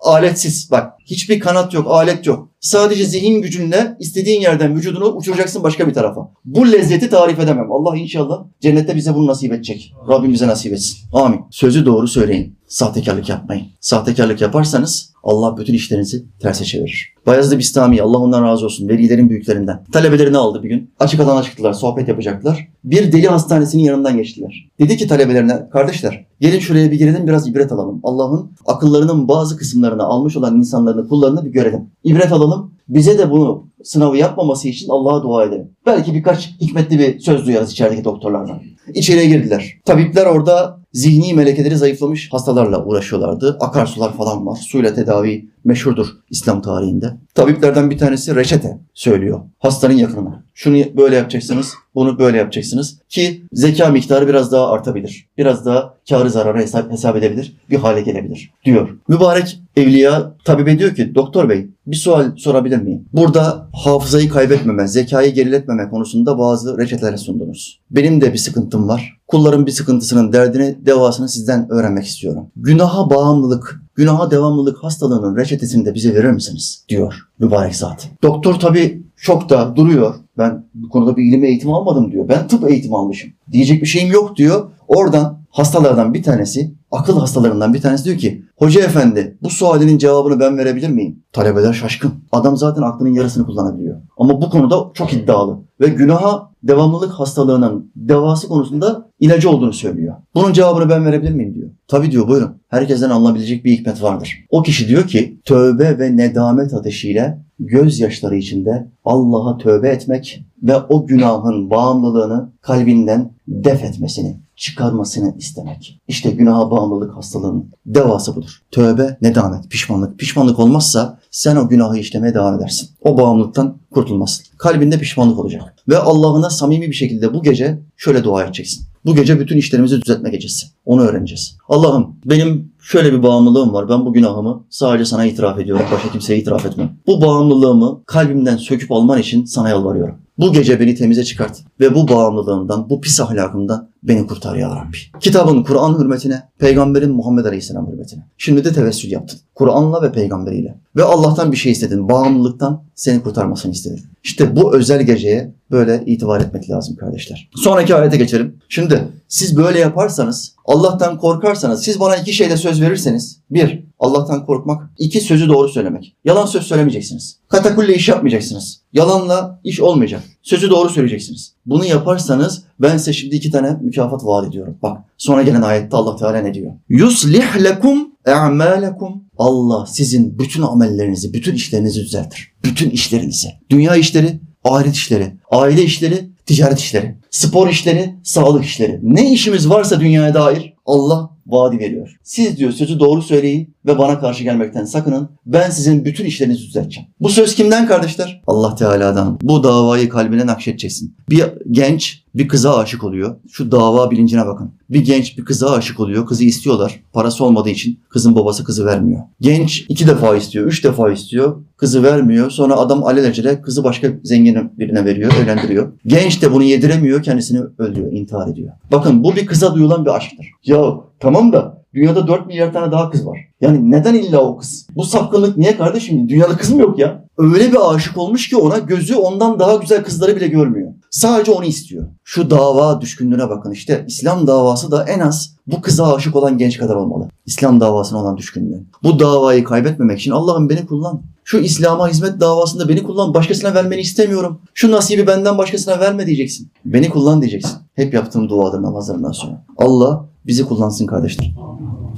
Aletsiz bak hiçbir kanat yok, alet yok. Sadece zihin gücünle istediğin yerden vücudunu uçuracaksın başka bir tarafa. Bu lezzeti tarif edemem. Allah inşallah cennette bize bunu nasip edecek. Rabbim bize nasip etsin. Amin. Sözü doğru söyleyin. Sahtekarlık yapmayın. Sahtekarlık yaparsanız Allah bütün işlerinizi terse çevirir. Bayezid Bistami Allah ondan razı olsun velilerin büyüklerinden. Talebelerini aldı bir gün. Açık alana çıktılar sohbet yapacaklar. Bir deli hastanesinin yanından geçtiler. Dedi ki talebelerine kardeşler gelin şuraya bir girelim biraz ibret alalım. Allah'ın akıllarının bazı kısımlarını almış olan insanlarını kullarını bir görelim. İbret alalım. Bize de bunu sınavı yapmaması için Allah'a dua edelim. Belki birkaç hikmetli bir söz duyarız içerideki doktorlardan. İçeriye girdiler. Tabipler orada zihni melekeleri zayıflamış hastalarla uğraşıyorlardı. Akarsular falan var. Suyla tedavi meşhurdur İslam tarihinde. Tabiplerden bir tanesi reçete söylüyor hastanın yakınına. Şunu böyle yapacaksınız, bunu böyle yapacaksınız ki zeka miktarı biraz daha artabilir. Biraz daha karı zararı hesap, hesap edebilir, bir hale gelebilir diyor. Mübarek evliya tabibe diyor ki doktor bey bir sual sorabilir miyim? Burada hafızayı kaybetmeme, zekayı geriletmeme konusunda bazı reçeteler sundunuz. Benim de bir sıkıntım var. Kulların bir sıkıntısının derdini, devasını sizden öğrenmek istiyorum. Günaha bağımlılık, günaha devamlılık hastalığının reçetesini de bize verir misiniz? diyor mübarek zat. Doktor tabi şokta duruyor. Ben bu konuda bir ilim eğitimi almadım diyor. Ben tıp eğitimi almışım. Diyecek bir şeyim yok diyor. Oradan hastalardan bir tanesi, akıl hastalarından bir tanesi diyor ki Hoca efendi bu sualinin cevabını ben verebilir miyim? Talebeler şaşkın. Adam zaten aklının yarısını kullanabiliyor. Ama bu konuda çok iddialı. Ve günaha devamlılık hastalığının devası konusunda ilacı olduğunu söylüyor. Bunun cevabını ben verebilir miyim diyor. Tabii diyor buyurun. Herkesten alınabilecek bir hikmet vardır. O kişi diyor ki tövbe ve nedamet ateşiyle gözyaşları içinde Allah'a tövbe etmek ve o günahın bağımlılığını kalbinden def etmesini, çıkarmasını istemek. İşte günaha bağımlılık hastalığının devası budur. Tövbe, nedamet, pişmanlık. Pişmanlık olmazsa sen o günahı işlemeye devam edersin. O bağımlılıktan kurtulmazsın. Kalbinde pişmanlık olacak. Ve Allah'ına samimi bir şekilde bu gece şöyle dua edeceksin. Bu gece bütün işlerimizi düzeltme gecesi. Onu öğreneceğiz. Allah'ım benim şöyle bir bağımlılığım var. Ben bu günahımı sadece sana itiraf ediyorum. Başka kimseye itiraf etmem. Bu bağımlılığımı kalbimden söküp alman için sana yalvarıyorum. Bu gece beni temize çıkart ve bu bağımlılığımdan, bu pis ahlakımdan beni kurtar ya Rabbi. Kitabın Kur'an hürmetine, peygamberin Muhammed Aleyhisselam hürmetine. Şimdi de tevessül yaptın. Kur'an'la ve peygamberiyle. Ve Allah'tan bir şey istedin. Bağımlılıktan seni kurtarmasını istedin. İşte bu özel geceye böyle itibar etmek lazım kardeşler. Sonraki ayete geçelim. Şimdi siz böyle yaparsanız, Allah'tan korkarsanız, siz bana iki şeyde söz verirseniz. Bir, Allah'tan korkmak. iki sözü doğru söylemek. Yalan söz söylemeyeceksiniz. Katakulle iş yapmayacaksınız. Yalanla iş olmayacak. Sözü doğru söyleyeceksiniz. Bunu yaparsanız ben size şimdi iki tane mükafat vaat ediyorum. Bak sonra gelen ayette Allah Teala ne diyor? Yuslih lekum e'malekum. Allah sizin bütün amellerinizi, bütün işlerinizi düzeltir. Bütün işlerinizi. Dünya işleri, ahiret işleri, aile işleri, ticaret işleri, spor işleri, sağlık işleri. Ne işimiz varsa dünyaya dair Allah vaadi veriyor. Siz diyor sözü doğru söyleyin ve bana karşı gelmekten sakının. Ben sizin bütün işlerinizi düzelteceğim. Bu söz kimden kardeşler? Allah Teala'dan. Bu davayı kalbine nakşedeceksin. Bir genç bir kıza aşık oluyor. Şu dava bilincine bakın. Bir genç bir kıza aşık oluyor. Kızı istiyorlar. Parası olmadığı için kızın babası kızı vermiyor. Genç iki defa istiyor, üç defa istiyor. Kızı vermiyor. Sonra adam alelacele kızı başka zengin birine veriyor, evlendiriyor. Genç de bunu yediremiyor, kendisini öldürüyor, intihar ediyor. Bakın bu bir kıza duyulan bir aşktır. Ya tamam da dünyada 4 milyar tane daha kız var. Yani neden illa o kız? Bu sapkınlık niye kardeşim? Dünyada kız mı yok ya? Öyle bir aşık olmuş ki ona gözü ondan daha güzel kızları bile görmüyor. Sadece onu istiyor. Şu dava düşkünlüğüne bakın işte İslam davası da en az bu kıza aşık olan genç kadar olmalı. İslam davasına olan düşkünlüğü. Bu davayı kaybetmemek için Allah'ım beni kullan. Şu İslam'a hizmet davasında beni kullan. Başkasına vermeni istemiyorum. Şu nasibi benden başkasına verme diyeceksin. Beni kullan diyeceksin. Hep yaptığım duadır namazlarından sonra. Allah bizi kullansın kardeşler.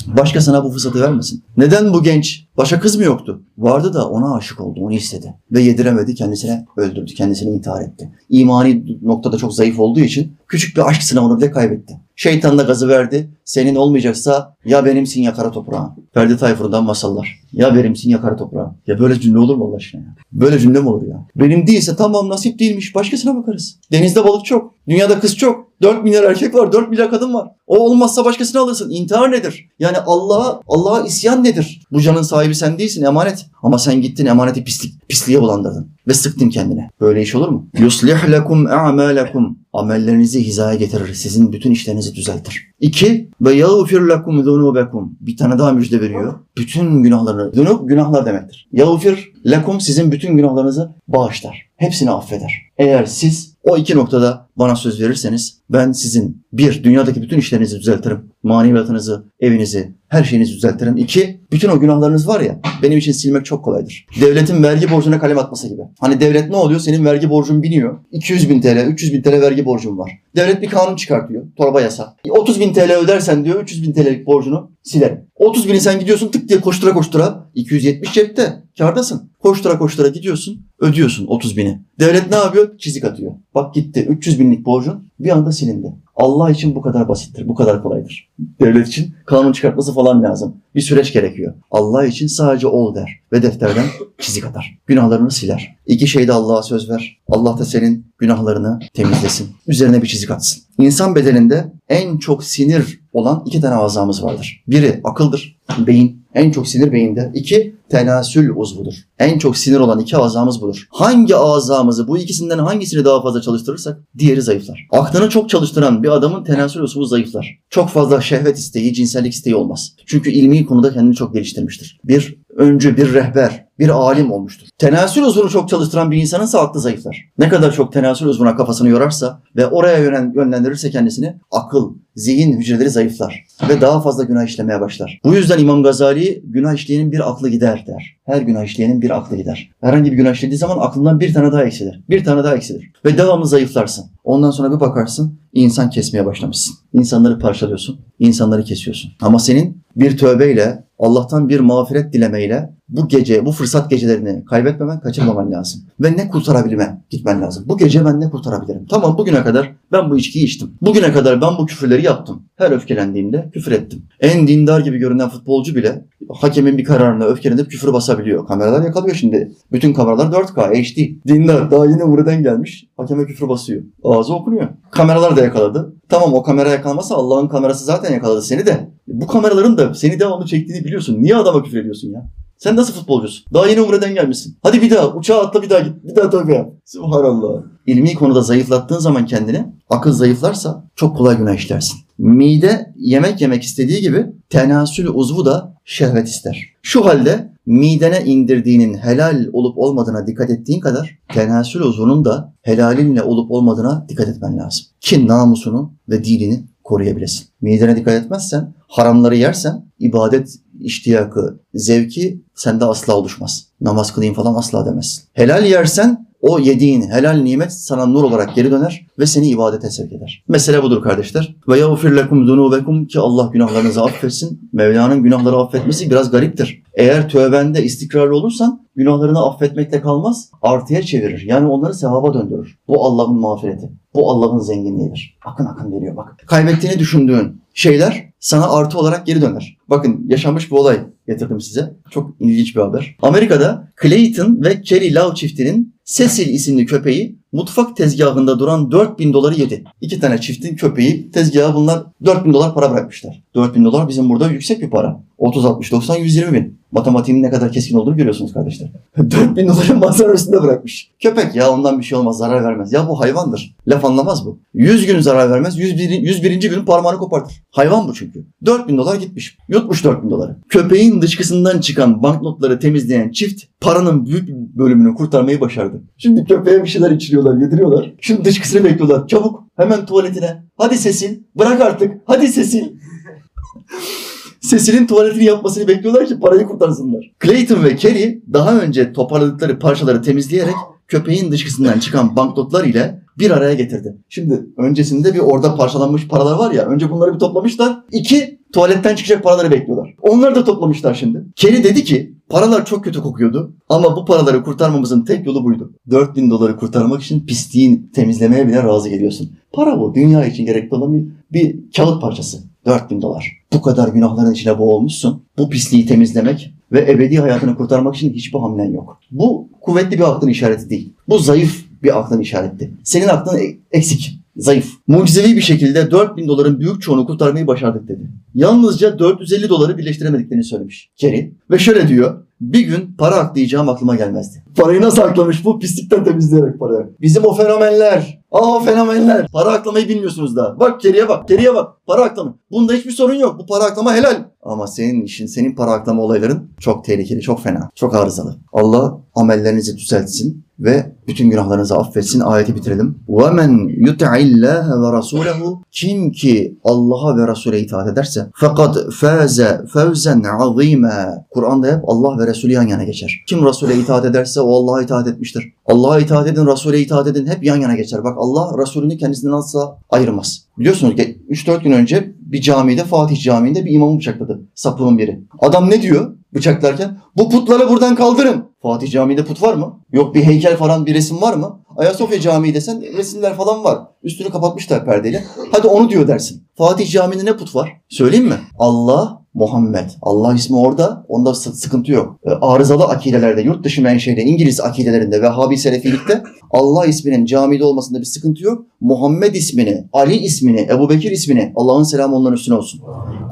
Başkasına bu fırsatı vermesin. Neden bu genç? Başka kız mı yoktu? Vardı da ona aşık oldu, onu istedi. Ve yediremedi, kendisine öldürdü, kendisini intihar etti. İmani noktada çok zayıf olduğu için küçük bir aşk sınavını bile kaybetti. Şeytan da gazı verdi. Senin olmayacaksa ya benimsin ya kara toprağın. Ferdi Tayfur'dan masallar. Ya benimsin ya kara toprağın. Ya böyle cümle olur mu Allah aşkına ya? Böyle cümle mi olur ya? Benim değilse tamam nasip değilmiş. Başkasına bakarız. Denizde balık çok. Dünyada kız çok. 4 milyar erkek var, 4 milyar kadın var. O olmazsa başkasını alırsın. İntihar nedir? Yani Allah'a Allah'a isyan nedir? Bu canın sahibi sen değilsin, emanet. Ama sen gittin emaneti pislik, pisliğe bulandırdın ve sıktın kendine. Böyle iş olur mu? Yuslih lekum a'malakum. Amellerinizi hizaya getirir. Sizin bütün işlerinizi düzeltir. İki, ve yağfir lekum zunubekum. Bir tane daha müjde veriyor. Bütün günahları, zunub günahlar demektir. Yağfir lekum sizin bütün günahlarınızı bağışlar. Hepsini affeder. Eğer siz o iki noktada bana söz verirseniz ben sizin bir, dünyadaki bütün işlerinizi düzeltirim. Maneviyatınızı, evinizi, her şeyinizi düzeltirim. İki, bütün o günahlarınız var ya benim için silmek çok kolaydır. Devletin vergi borcuna kalem atması gibi. Hani devlet ne oluyor? Senin vergi borcun biniyor. 200 bin TL, 300 bin TL vergi borcun var. Devlet bir kanun çıkartıyor. Torba yasa. 30 bin TL ödersen diyor 300 bin TL'lik borcunu silerim. 30 bini sen gidiyorsun tık diye koştura koştura 270 cepte kardasın. Koştura koştura gidiyorsun ödüyorsun 30 bini. Devlet ne yapıyor? Çizik atıyor. Bak gitti 300 binlik borcun bir anda silindi. Allah için bu kadar basittir, bu kadar kolaydır. Devlet için kanun çıkartması falan lazım. Bir süreç gerekiyor. Allah için sadece ol der ve defterden çizik atar. Günahlarını siler. İki şeyde Allah'a söz ver. Allah da senin günahlarını temizlesin. Üzerine bir çizik atsın. İnsan bedeninde en çok sinir olan iki tane azamız vardır. Biri akıldır, beyin. En çok sinir beyinde. İki, tenasül uzvudur. En çok sinir olan iki azamız budur. Hangi azamızı bu ikisinden hangisini daha fazla çalıştırırsak diğeri zayıflar. Aklını çok çalıştıran bir adamın tenasül uzvu zayıflar. Çok fazla şehvet isteği, cinsellik isteği olmaz. Çünkü ilmi konuda kendini çok geliştirmiştir. Bir öncü, bir rehber, bir alim olmuştur. Tenasül uzvunu çok çalıştıran bir insanın aklı zayıflar. Ne kadar çok tenasül uzvuna kafasını yorarsa ve oraya yönlendirirse kendisini akıl, zihin hücreleri zayıflar ve daha fazla günah işlemeye başlar. Bu yüzden İmam Gazali günah işleyenin bir aklı gider der. Her günah işleyenin bir aklı gider. Herhangi bir günah işlediği zaman aklından bir tane daha eksilir. Bir tane daha eksilir. Ve devamlı zayıflarsın. Ondan sonra bir bakarsın insan kesmeye başlamışsın. İnsanları parçalıyorsun. insanları kesiyorsun. Ama senin bir tövbeyle, Allah'tan bir mağfiret dilemeyle bu gece, bu fırsat gecelerini kaybetmemen, kaçırmaman lazım. Ve ne kurtarabilme gitmen lazım. Bu gece ben ne kurtarabilirim? Tamam bugüne kadar ben bu içkiyi içtim. Bugüne kadar ben bu küfürleri yaptım. Her öfkelendiğimde küfür ettim. En dindar gibi görünen futbolcu bile hakemin bir kararına öfkelenip küfür basabiliyor. Kameralar yakalıyor şimdi. Bütün kameralar 4K, HD. Dindar daha yeni umreden gelmiş. Hakeme küfür basıyor. Ağzı okunuyor. Kameralar da yakaladı. Tamam o kamera yakalamasa Allah'ın kamerası zaten yakaladı seni de. Bu kameraların da seni devamlı çektiğini biliyorsun. Niye adama küfür ediyorsun ya? Sen nasıl futbolcusun? Daha yeni umreden gelmişsin. Hadi bir daha uçağa atla bir daha git. Bir daha tövbe yap. Subhanallah. İlmi konuda zayıflattığın zaman kendini, akıl zayıflarsa çok kolay günah işlersin. Mide yemek yemek istediği gibi tenasül uzvu da şehvet ister. Şu halde midene indirdiğinin helal olup olmadığına dikkat ettiğin kadar tenasül uzvunun da helalinle olup olmadığına dikkat etmen lazım. Ki namusunu ve dinini koruyabilesin. Midene dikkat etmezsen, haramları yersen ibadet iştiyakı, zevki sende asla oluşmaz. Namaz kılayım falan asla demezsin. Helal yersen o yediğin helal nimet sana nur olarak geri döner ve seni ibadete sevk eder. Mesele budur kardeşler. Ve yağfir lekum zunubekum ki Allah günahlarınızı affetsin. Mevla'nın günahları affetmesi biraz gariptir. Eğer tövbende istikrarlı olursan günahlarını affetmekte kalmaz, artıya çevirir. Yani onları sevaba döndürür. Bu Allah'ın mağfireti. Bu Allah'ın zenginliğidir. Akın akın veriyor bak. Kaybettiğini düşündüğün şeyler sana artı olarak geri döner. Bakın yaşanmış bir olay getirdim size. Çok ilginç bir haber. Amerika'da Clayton ve Kelly Love çiftinin Cecil isimli köpeği mutfak tezgahında duran 4000 doları yedi. İki tane çiftin köpeği tezgaha bunlar 4000 dolar para bırakmışlar. 4000 dolar bizim burada yüksek bir para. 30, 60, 90, 120 bin. Matematiğin ne kadar keskin olduğunu görüyorsunuz kardeşler. 4000 doları masanın üstünde bırakmış. Köpek ya ondan bir şey olmaz zarar vermez. Ya bu hayvandır. Laf anlamaz bu. 100 gün zarar vermez. 101. 101. gün parmağını kopartır. Hayvan bu çünkü. 4000 dolar gitmiş. Yutmuş 4000 doları. Köpeğin dışkısından çıkan banknotları temizleyen çift paranın büyük bölümünü kurtarmayı başardı. Şimdi köpeğe bir şeyler içiriyorlar, yediriyorlar. Şimdi dışkısını bekliyorlar. Çabuk hemen tuvaletine. Hadi Sesil bırak artık. Hadi Sesil. Cecil'in tuvaletini yapmasını bekliyorlar ki parayı kurtarsınlar. Clayton ve Kelly daha önce toparladıkları parçaları temizleyerek köpeğin dışkısından çıkan banknotlar ile bir araya getirdi. Şimdi öncesinde bir orada parçalanmış paralar var ya. Önce bunları bir toplamışlar. İki tuvaletten çıkacak paraları bekliyorlar. Onları da toplamışlar şimdi. Kerry dedi ki paralar çok kötü kokuyordu ama bu paraları kurtarmamızın tek yolu buydu. 4000 doları kurtarmak için pisliğin temizlemeye bile razı geliyorsun. Para bu. Dünya için gerekli olan bir, bir kağıt parçası. 4000 dolar. Bu kadar günahların içine boğulmuşsun. Bu pisliği temizlemek ve ebedi hayatını kurtarmak için hiçbir hamlen yok. Bu kuvvetli bir aklın işareti değil. Bu zayıf bir aklın işareti. Senin aklın e- eksik, zayıf. Mucizevi bir şekilde 4000 doların büyük çoğunu kurtarmayı başardık dedi. Yalnızca 450 doları birleştiremediklerini söylemiş Kerry. Ve şöyle diyor. Bir gün para aklayacağım aklıma gelmezdi. Parayı nasıl aklamış bu pislikten temizleyerek parayı. Bizim o fenomenler. Aa fenomenler. Para aklamayı bilmiyorsunuz daha. Bak geriye bak. Geriye bak. Para aklama. Bunda hiçbir sorun yok. Bu para aklama helal. Ama senin işin, senin para aklama olayların çok tehlikeli, çok fena, çok arızalı. Allah amellerinizi düzeltsin ve bütün günahlarınızı affetsin. Ayeti bitirelim. وَمَنْ يُطِعِ اللّٰهَ وَرَسُولَهُ Kim ki Allah'a ve Resul'e itaat ederse fakat faze fevzen azîmâ Kur'an'da hep Allah ve Resulü yan yana geçer. Kim Resul'e itaat ederse o Allah'a itaat etmiştir. Allah'a itaat edin, Resul'e itaat edin hep yan yana geçer. Bak Allah Resulünü kendisinden asla ayırmaz. Biliyorsunuz ki 3-4 gün önce bir camide Fatih Camii'nde bir imamı bıçakladı. Sapığın biri. Adam ne diyor bıçaklarken? Bu putları buradan kaldırın. Fatih Camii'de put var mı? Yok bir heykel falan bir resim var mı? Ayasofya Camii desen resimler falan var. Üstünü kapatmışlar perdeyle. Hadi onu diyor dersin. Fatih Camii'nde ne put var? Söyleyeyim mi? Allah, Muhammed. Allah ismi orada. Onda sı- sıkıntı yok. E, Arızalı akidelerde, yurt dışı menşeli, İngiliz akidelerinde, Vehhabi Selefilikte Allah isminin camide olmasında bir sıkıntı yok. Muhammed ismini, Ali ismini, Ebu Bekir ismini, Allah'ın selamı onların üstüne olsun.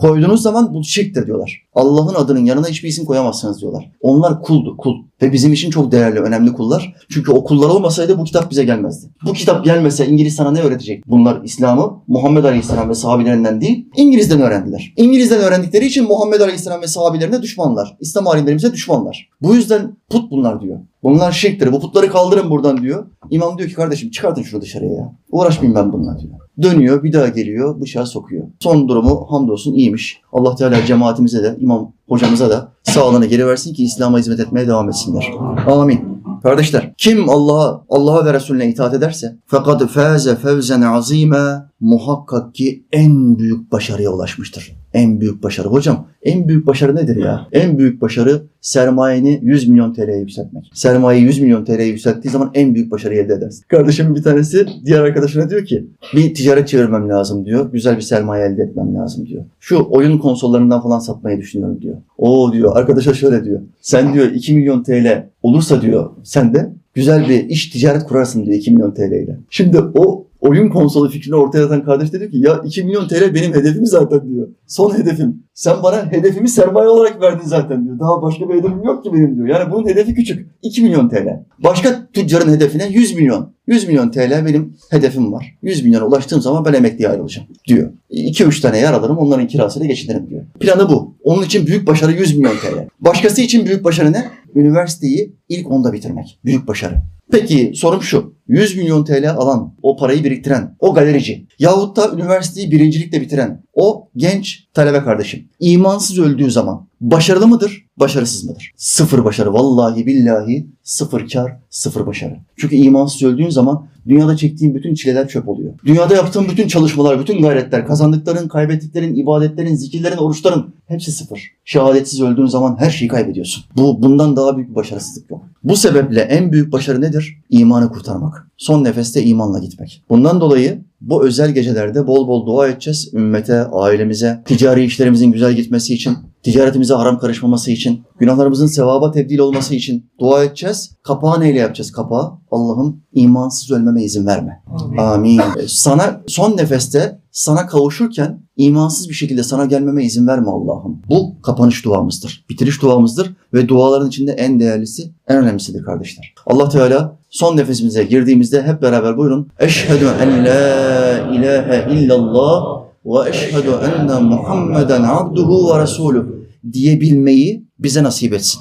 Koyduğunuz zaman bu şirktir diyorlar. Allah'ın adının yanına hiçbir isim koyamazsınız diyorlar. Onlar kuldu, kul. Ve bizim için çok değerli, önemli kullar. Çünkü o kullar olmasaydı bu kitap bize gelmezdi. Bu kitap gelmese İngiliz sana ne öğretecek? Bunlar İslam'ı Muhammed Aleyhisselam ve sahabilerinden değil, İngiliz'den öğrendiler. İngiliz'den öğrendikleri için Muhammed Aleyhisselam ve sahabilerine düşmanlar. İslam alimlerimize düşmanlar. Bu yüzden put bunlar diyor. Bunlar şirktir. Bu putları kaldırın buradan diyor. İmam diyor ki kardeşim çıkartın şunu dışarıya ya. Uğraşmayayım ben bununla diyor. Dönüyor bir daha geliyor bıçağı sokuyor. Son durumu hamdolsun iyiymiş. Allah Teala cemaatimize de imam hocamıza da sağlığını geri versin ki İslam'a hizmet etmeye devam etsinler. Amin. Kardeşler kim Allah'a Allah'a ve Resulüne itaat ederse fakat faze fevzen azime muhakkak ki en büyük başarıya ulaşmıştır. En büyük başarı. Hocam en büyük başarı nedir ya? En büyük başarı sermayeni 100 milyon TL'ye yükseltmek. Sermayeyi 100 milyon TL'ye yükselttiği zaman en büyük başarıyı elde edersin. Kardeşimin bir tanesi diğer arkadaşına diyor ki bir ticaret çevirmem lazım diyor. Güzel bir sermaye elde etmem lazım diyor. Şu oyun konsollarından falan satmayı düşünüyorum diyor. O diyor arkadaşa şöyle diyor. Sen diyor 2 milyon TL olursa diyor sen de güzel bir iş ticaret kurarsın diyor 2 milyon TL ile. Şimdi o oyun konsolu fikrini ortaya atan kardeş dedi ki ya 2 milyon TL benim hedefim zaten diyor. Son hedefim. Sen bana hedefimi sermaye olarak verdin zaten diyor. Daha başka bir hedefim yok ki benim diyor. Yani bunun hedefi küçük. 2 milyon TL. Başka tüccarın hedefine 100 milyon. 100 milyon TL benim hedefim var. 100 milyona ulaştığım zaman ben emekliye ayrılacağım diyor. 2-3 tane yer alırım onların kirasıyla geçinirim diyor. Planı bu. Onun için büyük başarı 100 milyon TL. Başkası için büyük başarı ne? Üniversiteyi ilk onda bitirmek. Büyük başarı. Peki sorum şu. 100 milyon TL alan, o parayı biriktiren, o galerici yahut da üniversiteyi birincilikle bitiren o genç talebe kardeşim imansız öldüğü zaman başarılı mıdır, başarısız mıdır? Sıfır başarı. Vallahi billahi sıfır kar, sıfır başarı. Çünkü imansız öldüğün zaman dünyada çektiğin bütün çileler çöp oluyor. Dünyada yaptığın bütün çalışmalar, bütün gayretler, kazandıkların, kaybettiklerin, ibadetlerin, zikirlerin, oruçların hepsi sıfır. Şehadetsiz öldüğün zaman her şeyi kaybediyorsun. Bu bundan daha büyük bir başarısızlık yok. Bu sebeple en büyük başarı nedir? İmanı kurtarmak. Son nefeste imanla gitmek. Bundan dolayı bu özel gecelerde bol bol dua edeceğiz. Ümmete, ailemize, ticari işlerimizin güzel gitmesi için, ticaretimize haram karışmaması için, günahlarımızın sevaba tebdil olması için dua edeceğiz. Kapağı neyle yapacağız kapağı? Allah'ım imansız ölmeme izin verme. Amin. Sana son nefeste sana kavuşurken imansız bir şekilde sana gelmeme izin verme Allah'ım. Bu kapanış duamızdır. Bitiriş duamızdır ve duaların içinde en değerlisi, en önemlisidir kardeşler. Allah Teala son nefesimize girdiğimizde hep beraber buyurun. Eşhedü en la ilahe illallah ve eşhedü enne Muhammeden abduhu ve resuluh diyebilmeyi bize nasip etsin.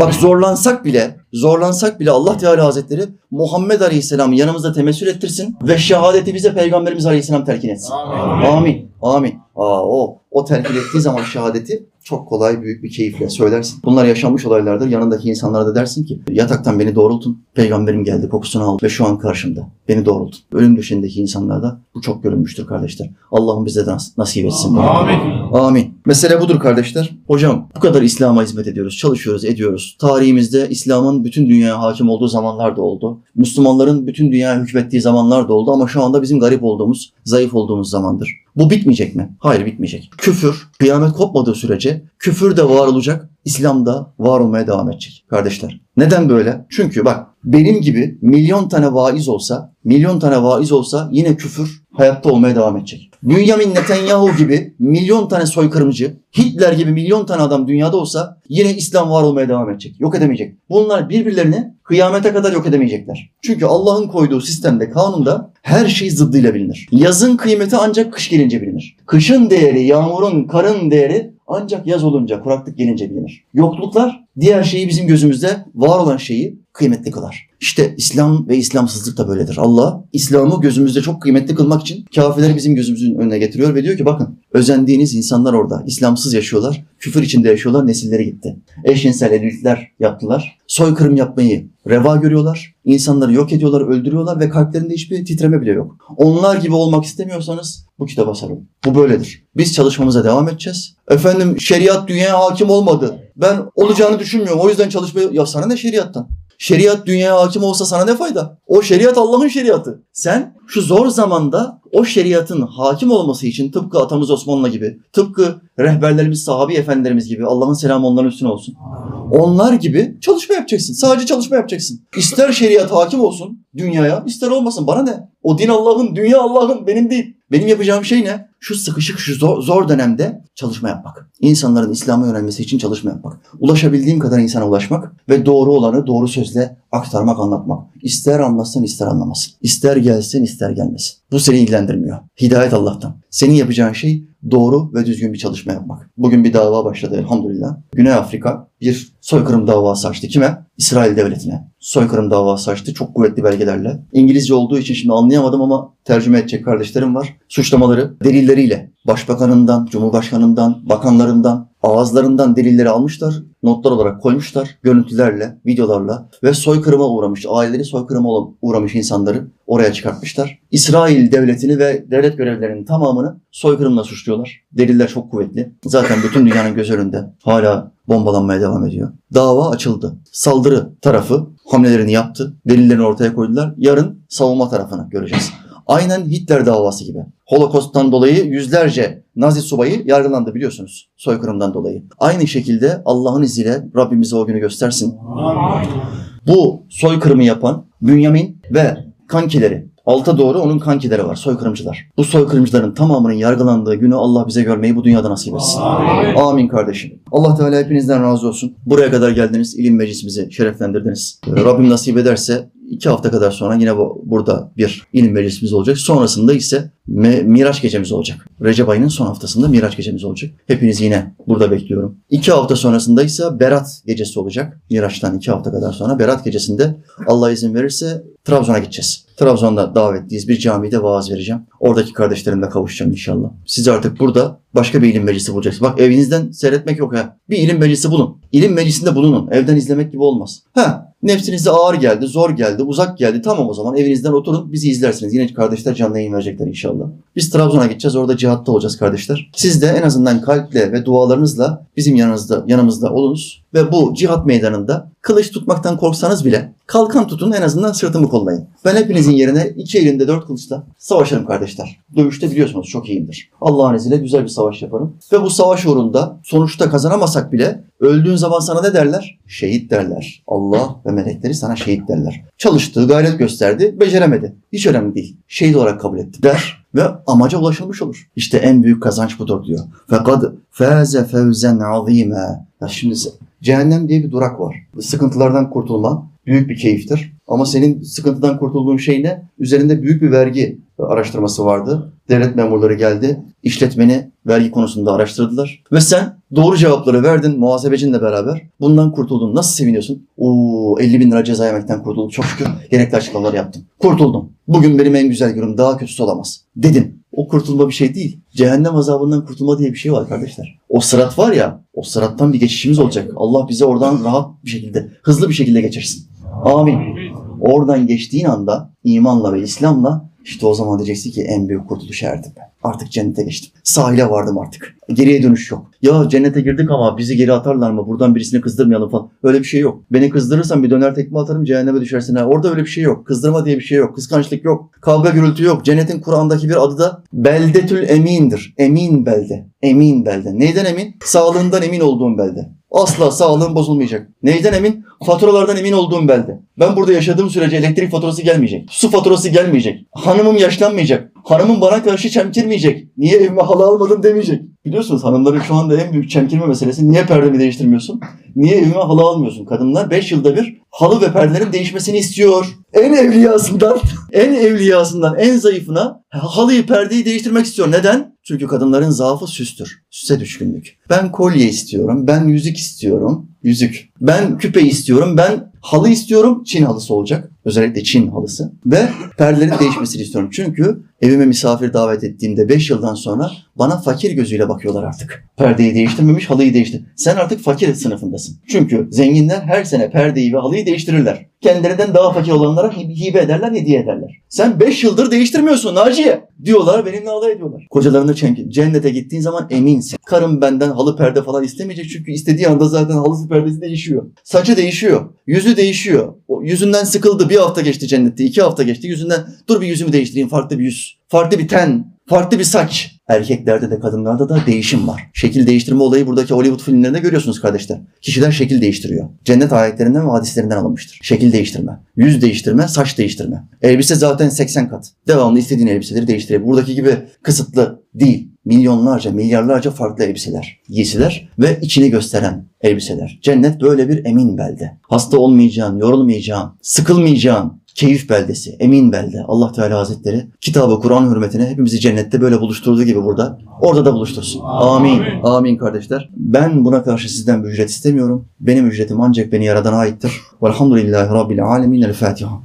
Bak zorlansak bile, zorlansak bile Allah Teala Hazretleri Muhammed Aleyhisselam'ı yanımızda temessül ettirsin ve şehadeti bize Peygamberimiz Aleyhisselam telkin etsin. Amin. Amin. Aa, o, o telkin ettiği zaman şehadeti çok kolay, büyük bir keyifle söylersin. Bunlar yaşanmış olaylardır. Yanındaki insanlara da dersin ki yataktan beni doğrultun. Peygamberim geldi, kokusunu aldı ve şu an karşımda. Beni doğrultun. Ölüm döşeğindeki insanlarda bu çok görülmüştür kardeşler. Allah'ım bize de nas- nasip etsin. Amin. Amin. Mesele budur kardeşler. Hocam bu kadar İslam'a hizmet ediyoruz, çalışıyoruz, ediyoruz. Tarihimizde İslam'ın bütün dünyaya hakim olduğu zamanlar da oldu. Müslümanların bütün dünyaya hükmettiği zamanlar da oldu ama şu anda bizim garip olduğumuz, zayıf olduğumuz zamandır. Bu bitmeyecek mi? Hayır bitmeyecek. Küfür, kıyamet kopmadığı sürece küfür de var olacak, İslam da var olmaya devam edecek kardeşler. Neden böyle? Çünkü bak benim gibi milyon tane vaiz olsa, milyon tane vaiz olsa yine küfür hayatta olmaya devam edecek. Bünyamin Netanyahu gibi milyon tane soykırımcı, Hitler gibi milyon tane adam dünyada olsa yine İslam var olmaya devam edecek. Yok edemeyecek. Bunlar birbirlerini kıyamete kadar yok edemeyecekler. Çünkü Allah'ın koyduğu sistemde, kanunda her şey zıddıyla bilinir. Yazın kıymeti ancak kış gelince bilinir. Kışın değeri, yağmurun, karın değeri ancak yaz olunca, kuraklık gelince bilinir. Yokluklar diğer şeyi bizim gözümüzde var olan şeyi kıymetli kılar. İşte İslam ve İslamsızlık da böyledir. Allah İslam'ı gözümüzde çok kıymetli kılmak için kafirleri bizim gözümüzün önüne getiriyor ve diyor ki bakın özendiğiniz insanlar orada. İslamsız yaşıyorlar. Küfür içinde yaşıyorlar. Nesilleri gitti. Eşcinsel evlilikler yaptılar. Soykırım yapmayı reva görüyorlar. İnsanları yok ediyorlar, öldürüyorlar ve kalplerinde hiçbir titreme bile yok. Onlar gibi olmak istemiyorsanız bu kitaba sarılın. Bu böyledir. Biz çalışmamıza devam edeceğiz. Efendim şeriat dünyaya hakim olmadı. Ben olacağını düşünmüyorum. O yüzden çalışmaya... Ya sana ne şeriattan? Şeriat dünyaya hakim olsa sana ne fayda? O şeriat Allah'ın şeriatı. Sen şu zor zamanda o şeriatın hakim olması için tıpkı atamız Osmanlı gibi, tıpkı rehberlerimiz, sahabi efendilerimiz gibi Allah'ın selamı onların üstüne olsun. Onlar gibi çalışma yapacaksın. Sadece çalışma yapacaksın. İster şeriat hakim olsun dünyaya, ister olmasın. Bana ne? O din Allah'ın, dünya Allah'ın, benim değil. Benim yapacağım şey ne? Şu sıkışık, şu zor, zor dönemde çalışma yapmak. İnsanların İslam'a yönelmesi için çalışma yapmak. Ulaşabildiğim kadar insana ulaşmak ve doğru olanı doğru sözle aktarmak, anlatmak. İster anlasın, ister anlamasın. İster gelsin, ister gelmesin. Bu seni ilgilendirmiyor. Hidayet Allah'tan. Senin yapacağın şey doğru ve düzgün bir çalışma yapmak. Bugün bir dava başladı elhamdülillah. Güney Afrika bir soykırım davası açtı. Kime? İsrail devletine. Soykırım davası açtı çok kuvvetli belgelerle. İngilizce olduğu için şimdi anlayamadım ama tercüme edecek kardeşlerim var. Suçlamaları delilleriyle başbakanından, cumhurbaşkanından, bakanlarından, ağızlarından delilleri almışlar, notlar olarak koymuşlar, görüntülerle, videolarla ve soykırıma uğramış, aileleri soykırıma uğramış insanları oraya çıkartmışlar. İsrail devletini ve devlet görevlilerinin tamamını soykırımla suçluyorlar. Deliller çok kuvvetli. Zaten bütün dünyanın göz önünde hala bombalanmaya devam ediyor. Dava açıldı. Saldırı tarafı hamlelerini yaptı. Delillerini ortaya koydular. Yarın savunma tarafını göreceğiz. Aynen Hitler davası gibi. Holokost'tan dolayı yüzlerce Nazi subayı yargılandı biliyorsunuz soykırımdan dolayı. Aynı şekilde Allah'ın izniyle Rabbimize o günü göstersin. Bu soykırımı yapan Bünyamin ve kankileri Alta doğru onun kankileri var, soykırımcılar. Bu soykırımcıların tamamının yargılandığı günü Allah bize görmeyi bu dünyada nasip etsin. Amin. Amin kardeşim. Allah Teala hepinizden razı olsun. Buraya kadar geldiniz, ilim meclisimizi şereflendirdiniz. Ee, Rabbim nasip ederse iki hafta kadar sonra yine bu, burada bir ilim meclisimiz olacak. Sonrasında ise Me- Miraç gecemiz olacak. Recep ayının son haftasında Miraç gecemiz olacak. Hepinizi yine burada bekliyorum. İki hafta sonrasında ise Berat gecesi olacak. Miraç'tan iki hafta kadar sonra Berat gecesinde Allah izin verirse Trabzon'a gideceğiz. Trabzon'da davetliyiz. Bir camide vaaz vereceğim. Oradaki kardeşlerimle kavuşacağım inşallah. Siz artık burada başka bir ilim meclisi bulacaksınız. Bak evinizden seyretmek yok ha. Bir ilim meclisi bulun. İlim meclisinde bulunun. Evden izlemek gibi olmaz. Ha Nefsinize ağır geldi, zor geldi, uzak geldi. Tamam o zaman evinizden oturun bizi izlersiniz. Yine kardeşler canlı yayın verecekler inşallah. Biz Trabzon'a gideceğiz. Orada cihatta olacağız kardeşler. Siz de en azından kalple ve dualarınızla bizim yanınızda yanımızda olunuz ve bu cihat meydanında kılıç tutmaktan korksanız bile kalkan tutun en azından sırtımı kollayın. Ben hepinizin yerine iki elinde dört kılıçla savaşırım kardeşler. Dövüşte biliyorsunuz çok iyiyimdir. Allah'ın izniyle güzel bir savaş yaparım. Ve bu savaş uğrunda sonuçta kazanamasak bile öldüğün zaman sana ne derler? Şehit derler. Allah ve melekleri sana şehit derler. Çalıştığı gayret gösterdi, beceremedi. Hiç önemli değil. Şehit olarak kabul etti der ve amaca ulaşılmış olur. İşte en büyük kazanç budur diyor. Fakat faze fevzen azime. Ya şimdi cehennem diye bir durak var. Sıkıntılardan kurtulma büyük bir keyiftir. Ama senin sıkıntıdan kurtulduğun şey ne? Üzerinde büyük bir vergi araştırması vardı. Devlet memurları geldi. işletmeni vergi konusunda araştırdılar. Ve sen doğru cevapları verdin muhasebecinle beraber. Bundan kurtuldun. Nasıl seviniyorsun? Oo 50 bin lira ceza yemekten kurtuldum. Çok şükür gerekli açıklamalar yaptım. Kurtuldum. Bugün benim en güzel günüm. Daha kötüsü olamaz. Dedin. o kurtulma bir şey değil. Cehennem azabından kurtulma diye bir şey var kardeşler. O sırat var ya, o sırattan bir geçişimiz olacak. Allah bize oradan rahat bir şekilde, hızlı bir şekilde geçirsin. Amin. Oradan geçtiğin anda imanla ve İslam'la işte o zaman diyeceksin ki en büyük kurtuluş erdim ben. Artık cennete geçtim. Sahile vardım artık. Geriye dönüş yok. Ya cennete girdik ama bizi geri atarlar mı? Buradan birisini kızdırmayalım falan. Öyle bir şey yok. Beni kızdırırsan bir döner tekme atarım cehenneme düşersin. Ha. Orada öyle bir şey yok. Kızdırma diye bir şey yok. Kıskançlık yok. Kavga gürültü yok. Cennetin Kur'an'daki bir adı da Beldetül Emin'dir. Emin belde. Emin belde. Neyden emin? Sağlığından emin olduğum belde. Asla sağlığın bozulmayacak. Neyden emin? Faturalardan emin olduğum belde. Ben burada yaşadığım sürece elektrik faturası gelmeyecek. Su faturası gelmeyecek. Hanımım yaşlanmayacak. Hanımım bana karşı çemkirmeyecek. Niye evime halı almadın demeyecek. Biliyorsunuz hanımların şu anda en büyük çemkirme meselesi niye perdemi değiştirmiyorsun? Niye evime halı almıyorsun? Kadınlar 5 yılda bir halı ve perdelerin değişmesini istiyor. En evliyasından, en evliyasından en zayıfına halıyı perdeyi değiştirmek istiyor. Neden? Çünkü kadınların zaafı süstür. Süse düşkünlük. Ben kolye istiyorum. Ben yüzük istiyorum. Yüzük. Ben küpe istiyorum. Ben halı istiyorum. Çin halısı olacak. Özellikle Çin halısı. Ve perdelerin değişmesini istiyorum. Çünkü evime misafir davet ettiğimde 5 yıldan sonra bana fakir gözüyle bakıyorlar artık. Perdeyi değiştirmemiş, halıyı değiştir. Sen artık fakir sınıfındasın. Çünkü zenginler her sene perdeyi ve halıyı değiştirirler. Kendilerinden daha fakir olanlara hi- hibe ederler, hediye ederler. Sen 5 yıldır değiştirmiyorsun Naciye diyorlar, benimle alay ediyorlar. Kocalarını çemkin. Cennete gittiğin zaman eminsin. Karım benden halı perde falan istemeyecek çünkü istediği anda zaten halısı perdesi değişiyor. Saçı değişiyor, yüzü değişiyor. O yüzünden sıkıldı. Bir hafta geçti cennette, iki hafta geçti. Yüzünden dur bir yüzümü değiştireyim, farklı bir yüz, farklı bir ten, farklı bir saç. Erkeklerde de kadınlarda da değişim var. Şekil değiştirme olayı buradaki Hollywood filmlerinde görüyorsunuz kardeşler. Kişiler şekil değiştiriyor. Cennet ayetlerinden ve hadislerinden alınmıştır. Şekil değiştirme, yüz değiştirme, saç değiştirme. Elbise zaten 80 kat. Devamlı istediğin elbiseleri değiştirebilir. Buradaki gibi kısıtlı değil. Milyonlarca, milyarlarca farklı elbiseler, giysiler ve içini gösteren elbiseler. Cennet böyle bir emin belde. Hasta olmayacağın, yorulmayacağın, sıkılmayacağın, keyif beldesi, emin belde. Allah Teala Hazretleri kitabı Kur'an hürmetine hepimizi cennette böyle buluşturduğu gibi burada. Orada da buluştursun. Amin. Amin kardeşler. Ben buna karşı sizden bir ücret istemiyorum. Benim ücretim ancak beni yaradana aittir. Velhamdülillahi Rabbil alemin. El Fatiha.